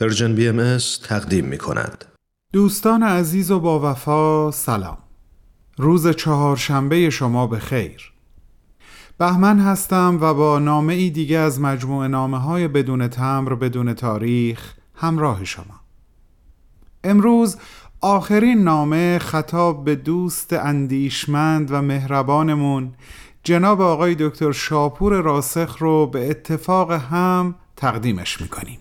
Persian BMS تقدیم می کند. دوستان عزیز و با وفا سلام. روز چهارشنبه شما به خیر. بهمن هستم و با نامه ای دیگه از مجموعه نامه های بدون تمبر بدون تاریخ همراه شما. امروز آخرین نامه خطاب به دوست اندیشمند و مهربانمون جناب آقای دکتر شاپور راسخ رو به اتفاق هم تقدیمش می‌کنیم.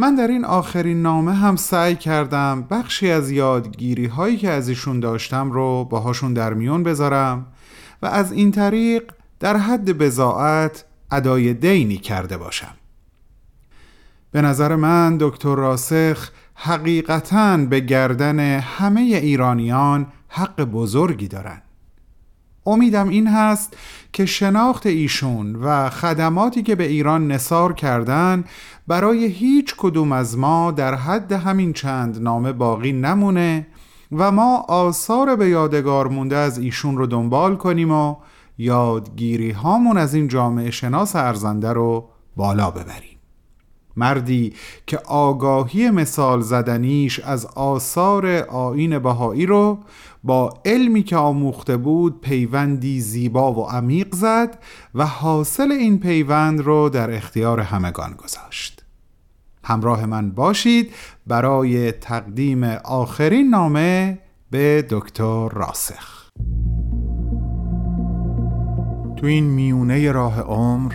من در این آخرین نامه هم سعی کردم بخشی از یادگیری هایی که از ایشون داشتم رو باهاشون در میون بذارم و از این طریق در حد بزاعت ادای دینی کرده باشم به نظر من دکتر راسخ حقیقتا به گردن همه ایرانیان حق بزرگی دارند. امیدم این هست که شناخت ایشون و خدماتی که به ایران نصار کردن برای هیچ کدوم از ما در حد همین چند نامه باقی نمونه و ما آثار به یادگار مونده از ایشون رو دنبال کنیم و یادگیری هامون از این جامعه شناس ارزنده رو بالا ببریم. مردی که آگاهی مثال زدنیش از آثار آین بهایی رو با علمی که آموخته بود پیوندی زیبا و عمیق زد و حاصل این پیوند رو در اختیار همگان گذاشت. همراه من باشید برای تقدیم آخرین نامه به دکتر راسخ. تو این میونه راه عمر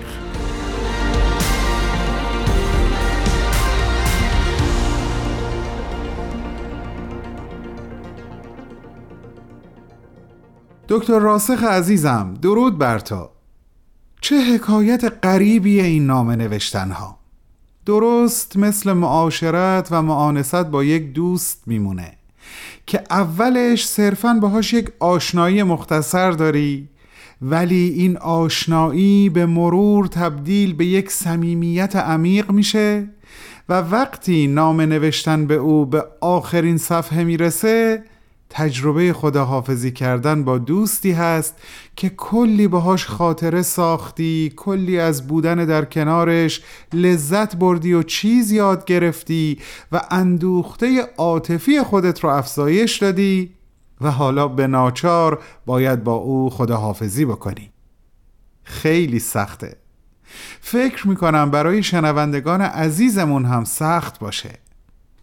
دکتر راسخ عزیزم درود بر تو. چه حکایت غریبی این نامه نوشتن ها درست مثل معاشرت و معانست با یک دوست میمونه که اولش صرفا باهاش یک آشنایی مختصر داری ولی این آشنایی به مرور تبدیل به یک صمیمیت عمیق میشه و وقتی نامه نوشتن به او به آخرین صفحه می‌رسه تجربه خداحافظی کردن با دوستی هست که کلی باهاش خاطره ساختی کلی از بودن در کنارش لذت بردی و چیز یاد گرفتی و اندوخته عاطفی خودت رو افزایش دادی و حالا به ناچار باید با او خداحافظی بکنی. خیلی سخته. فکر می‌کنم برای شنوندگان عزیزمون هم سخت باشه.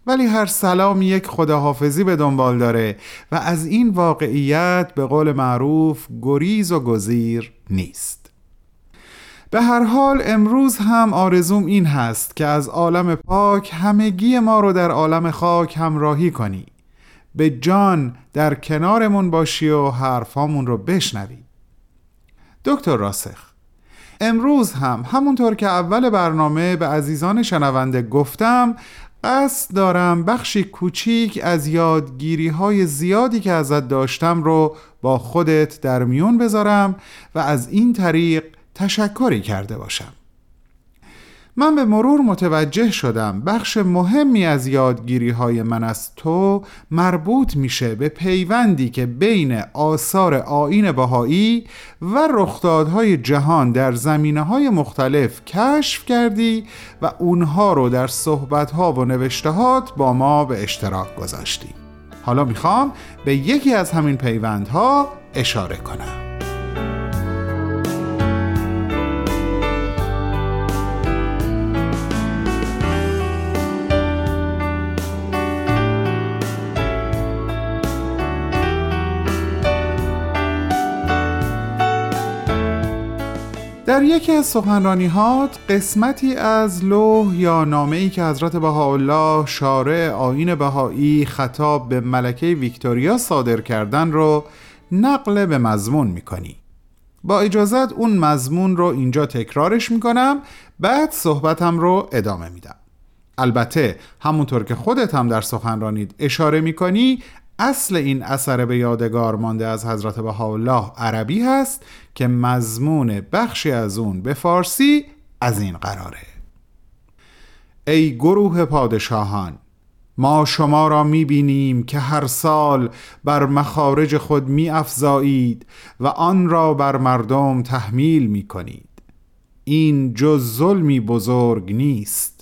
ولی هر سلام یک خداحافظی به دنبال داره و از این واقعیت به قول معروف گریز و گزیر نیست. به هر حال امروز هم آرزوم این هست که از عالم پاک همگی ما رو در عالم خاک همراهی کنی. به جان در کنارمون باشی و حرفامون رو بشنوی. دکتر راسخ امروز هم همونطور که اول برنامه به عزیزان شنونده گفتم قصد دارم بخشی کوچیک از یادگیری های زیادی که ازت داشتم رو با خودت در میون بذارم و از این طریق تشکری کرده باشم. من به مرور متوجه شدم بخش مهمی از یادگیری های من از تو مربوط میشه به پیوندی که بین آثار آین بهایی و رخدادهای جهان در زمینه های مختلف کشف کردی و اونها رو در صحبت ها و نوشتهات با ما به اشتراک گذاشتی. حالا می‌خوام به یکی از همین پیوندها اشاره کنم. در یکی از سخنرانیهات قسمتی از لوح یا نامه ای که حضرت بهاءالله شارع آین بهایی خطاب به ملکه ویکتوریا صادر کردن رو نقل به مضمون می‌کنی. با اجازت اون مضمون رو اینجا تکرارش می‌کنم بعد صحبتم رو ادامه میدم. البته همونطور که خودت هم در سخنرانید اشاره می‌کنی اصل این اثر به یادگار مانده از حضرت بهاءالله عربی هست که مضمون بخشی از اون به فارسی از این قراره. ای گروه پادشاهان ما شما را می بینیم که هر سال بر مخارج خود می افزایید و آن را بر مردم تحمیل می کنید این جز ظلمی بزرگ نیست.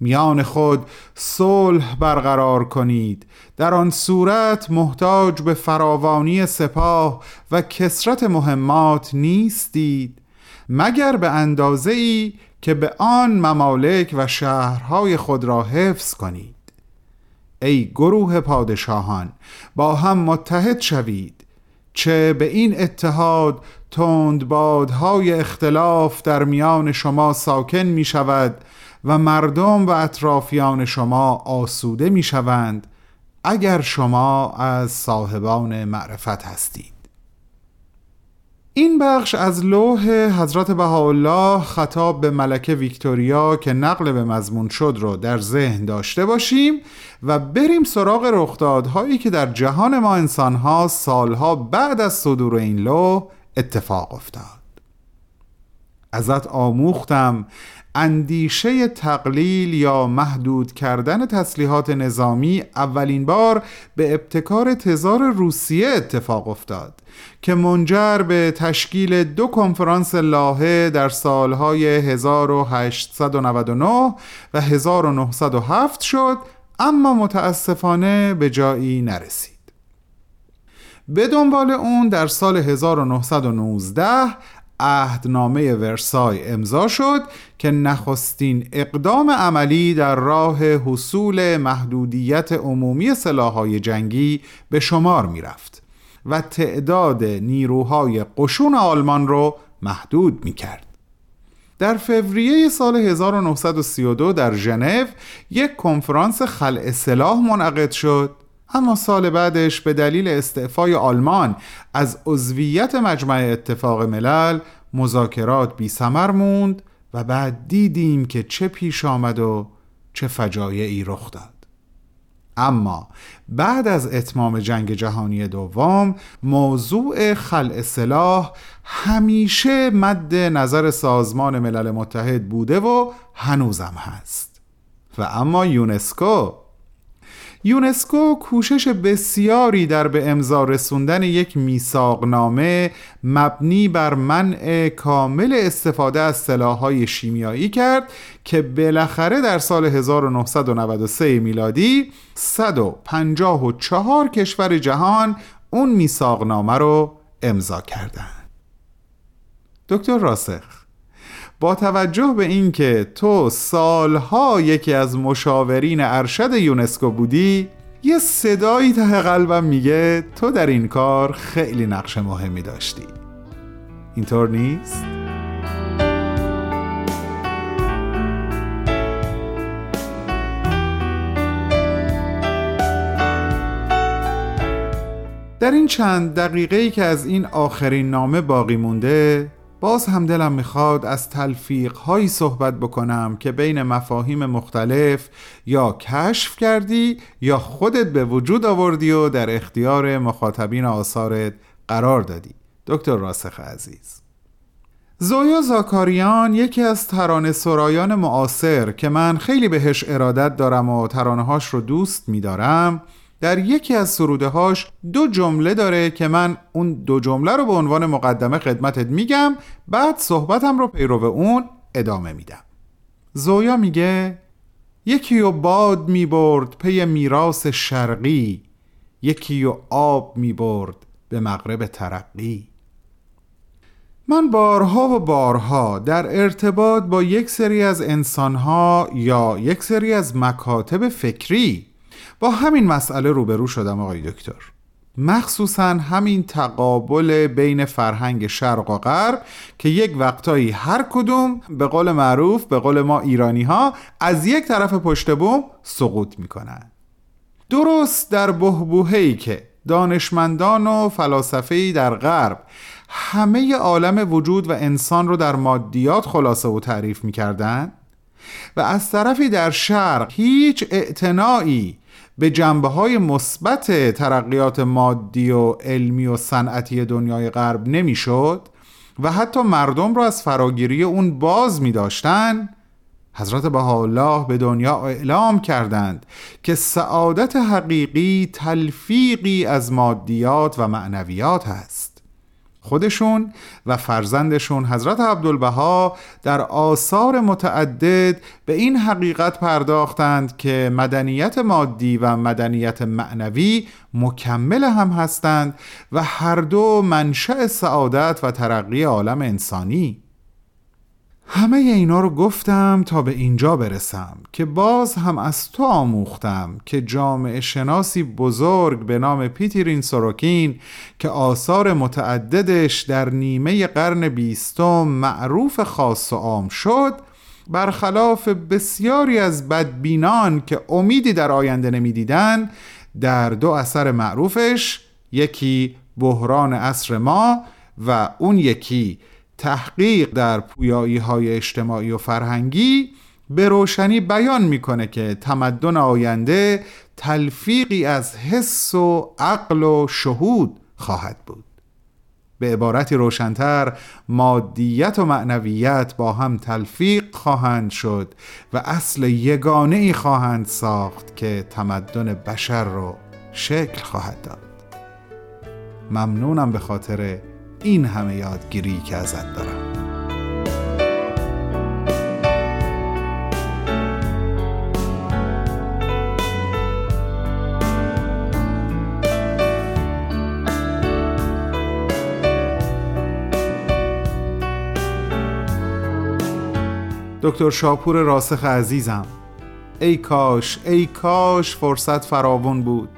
میان خود صلح برقرار کنید. در آن صورت محتاج به فراوانی سپاه و کسرت مهمات نیستید. مگر به اندازه ای که به آن ممالک و شهرهای خود را حفظ کنید. ای گروه پادشاهان با هم متحد شوید. چه به این اتحاد تندبادهای اختلاف در میان شما ساکن می شود و مردم و اطرافیان شما آسوده می شوند اگر شما از صاحبان معرفت هستید. این بخش از لوح حضرت بهاءالله خطاب به ملکه ویکتوریا که نقل به مضمون شد رو در ذهن داشته باشیم و بریم سراغ رخدادهایی که در جهان ما انسانها سالها بعد از صدور این لوح اتفاق افتاد. ازت آموختم اندیشه تقلیل یا محدود کردن تسلیحات نظامی اولین بار به ابتکار تزار روسیه اتفاق افتاد که منجر به تشکیل دو کنفرانس لاهه در سالهای 1899 و 1907 شد اما متاسفانه به جایی نرسید. به دنبال اون در سال 1919 عهدنامه ورسای امضا شد که نخستین اقدام عملی در راه حصول محدودیت عمومی سلاحهای جنگی به شمار می رفت و تعداد نیروهای قشون آلمان رو محدود می کرد. در فوریه سال 1932 در ژنو یک کنفرانس خلع سلاح منعقد شد اما سال بعدش به دلیل استعفای آلمان از عضویت مجمع اتفاق ملل مذاکرات بی سمر موند و بعد دیدیم که چه پیش آمد و چه فجایعی رخ داد. اما بعد از اتمام جنگ جهانی دوم موضوع خلع سلاح همیشه مد نظر سازمان ملل متحد بوده و هنوزم هست. و اما یونسکو یونسکو کوشش بسیاری در به امضا رسوندن یک میثاقنامه مبنی بر منع کامل استفاده از سلاح‌های شیمیایی کرد که بالاخره در سال 1993 میلادی 154 کشور جهان اون میثاقنامه رو امضا کردند. دکتر راسخ با توجه به اینکه تو سالها یکی از مشاورین ارشد یونسکو بودی یه صدایی ته قلبم میگه تو در این کار خیلی نقش مهمی داشتی اینطور نیست؟ در این چند دقیقه ای که از این آخرین نامه باقی مونده باز هم دلم می‌خواد از تلفیق هایی صحبت بکنم که بین مفاهیم مختلف یا کشف کردی یا خودت به وجود آوردی و در اختیار مخاطبین آثارت قرار دادی. دکتر راسخ عزیز. زویا زاکاریان یکی از ترانه سرایان معاصر که من خیلی بهش ارادت دارم و ترانه هاش رو دوست میدارم در یکی از سروده هاش دو جمله داره که من اون دو جمله رو به عنوان مقدمه خدمتت میگم بعد صحبتم رو پیرو اون ادامه میدم. زویا میگه یکی و باد می‌برد پی میراس شرقی یکی و آب می‌برد به مغرب ترقی. من بارها و بارها در ارتباط با یک سری از انسانها یا یک سری از مکاتب فکری با همین مسئله روبرو شدم آقای دکتر. مخصوصا همین تقابل بین فرهنگ شرق و غرب که یک وقتایی هر کدوم به قول معروف به قول ما ایرانی ها از یک طرف پشت بوم سقوط می‌کنن. درست در بهبوهی که دانشمندان و فلاسفه‌ای در غرب همه عالم وجود و انسان رو در مادیات خلاصه و تعریف می‌کردن و از طرفی در شرق هیچ اعتنایی به جنبه های مثبت ترقیات مادی و علمی و صنعتی دنیای غرب نمی‌شد و حتی مردم را از فراگیری اون باز می داشتن حضرت بهاءالله به دنیا اعلام کردند که سعادت حقیقی تلفیقی از مادیات و معنویات هست. خودشون و فرزندشون. حضرت عبدالبها در آثار متعدد به این حقیقت پرداختند که مدنیت مادی و مدنیت معنوی مکمل هم هستند و هر دو منشأ سعادت و ترقی عالم انسانی. همه اینا رو گفتم تا به اینجا برسم که باز هم از تو آموختم که جامعه شناسی بزرگ به نام پیتیرین سوروکین که آثار متعددش در نیمه قرن بیستم معروف خاص و عام شد برخلاف بسیاری از بدبینان که امیدی در آینده نمی‌دیدن در دو اثر معروفش یکی بحران عصر ما و اون یکی تحقیق در پویایی های اجتماعی و فرهنگی به روشنی بیان می‌کنه که تمدن آینده تلفیقی از حس و عقل و شهود خواهد بود. به عبارتی روشنتر مادیت و معنویت با هم تلفیق خواهند شد و اصل یگانه ای خواهند ساخت که تمدن بشر رو شکل خواهد داد. ممنونم به خاطر این همه یادگیری که ازت دارم. دکتر شاپور راسخ عزیزم. ای کاش ای کاش فرصت فراون بود.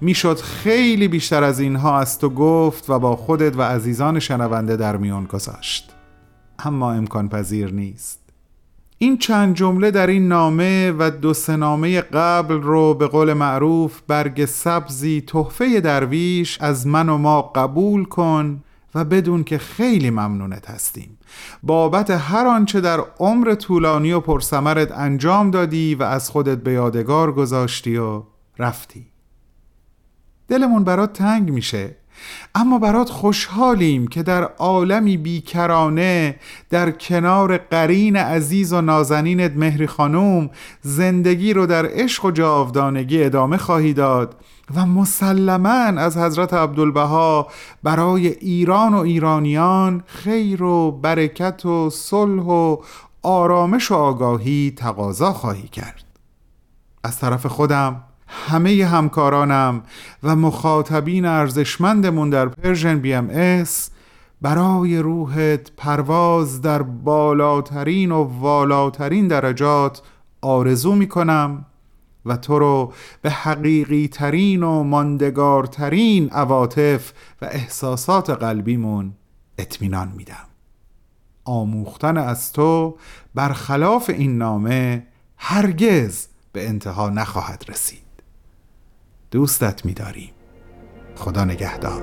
می‌شد خیلی بیشتر از اینها از تو گفت و با خودت و عزیزان شنونده در میان گذاشت. اما امکان پذیر نیست. این چند جمله در این نامه و دو سه نامه قبل رو به قول معروف برگ سبزی تحفه درویش از من و ما قبول کن و بدون که خیلی ممنونت هستیم. بابت هر آنچه در عمر طولانی و پرسمرت انجام دادی و از خودت به یادگار گذاشتی و رفتی. دلمون برات تنگ میشه. اما برات خوشحالیم که در عالمی بیکرانه در کنار قرین عزیز و نازنینت مهری خانوم زندگی رو در عشق و جاودانگی ادامه خواهی داد و مسلما از حضرت عبدالبها برای ایران و ایرانیان خیر و برکت و صلح و آرامش و آگاهی تقاضا خواهی کرد. از طرف خودم همه همکارانم و مخاطبین ارزشمندمون در Persian BMS برای روحت پرواز در بالاترین و والاترین درجات آرزو می کنم و تو رو به حقیقی ترین و ماندگارترین عواطف و احساسات قلبیمون اطمینان میدم. آموختن از تو برخلاف این نامه هرگز به انتها نخواهد رسید. دوستت می‌داریم. خدا نگهدار.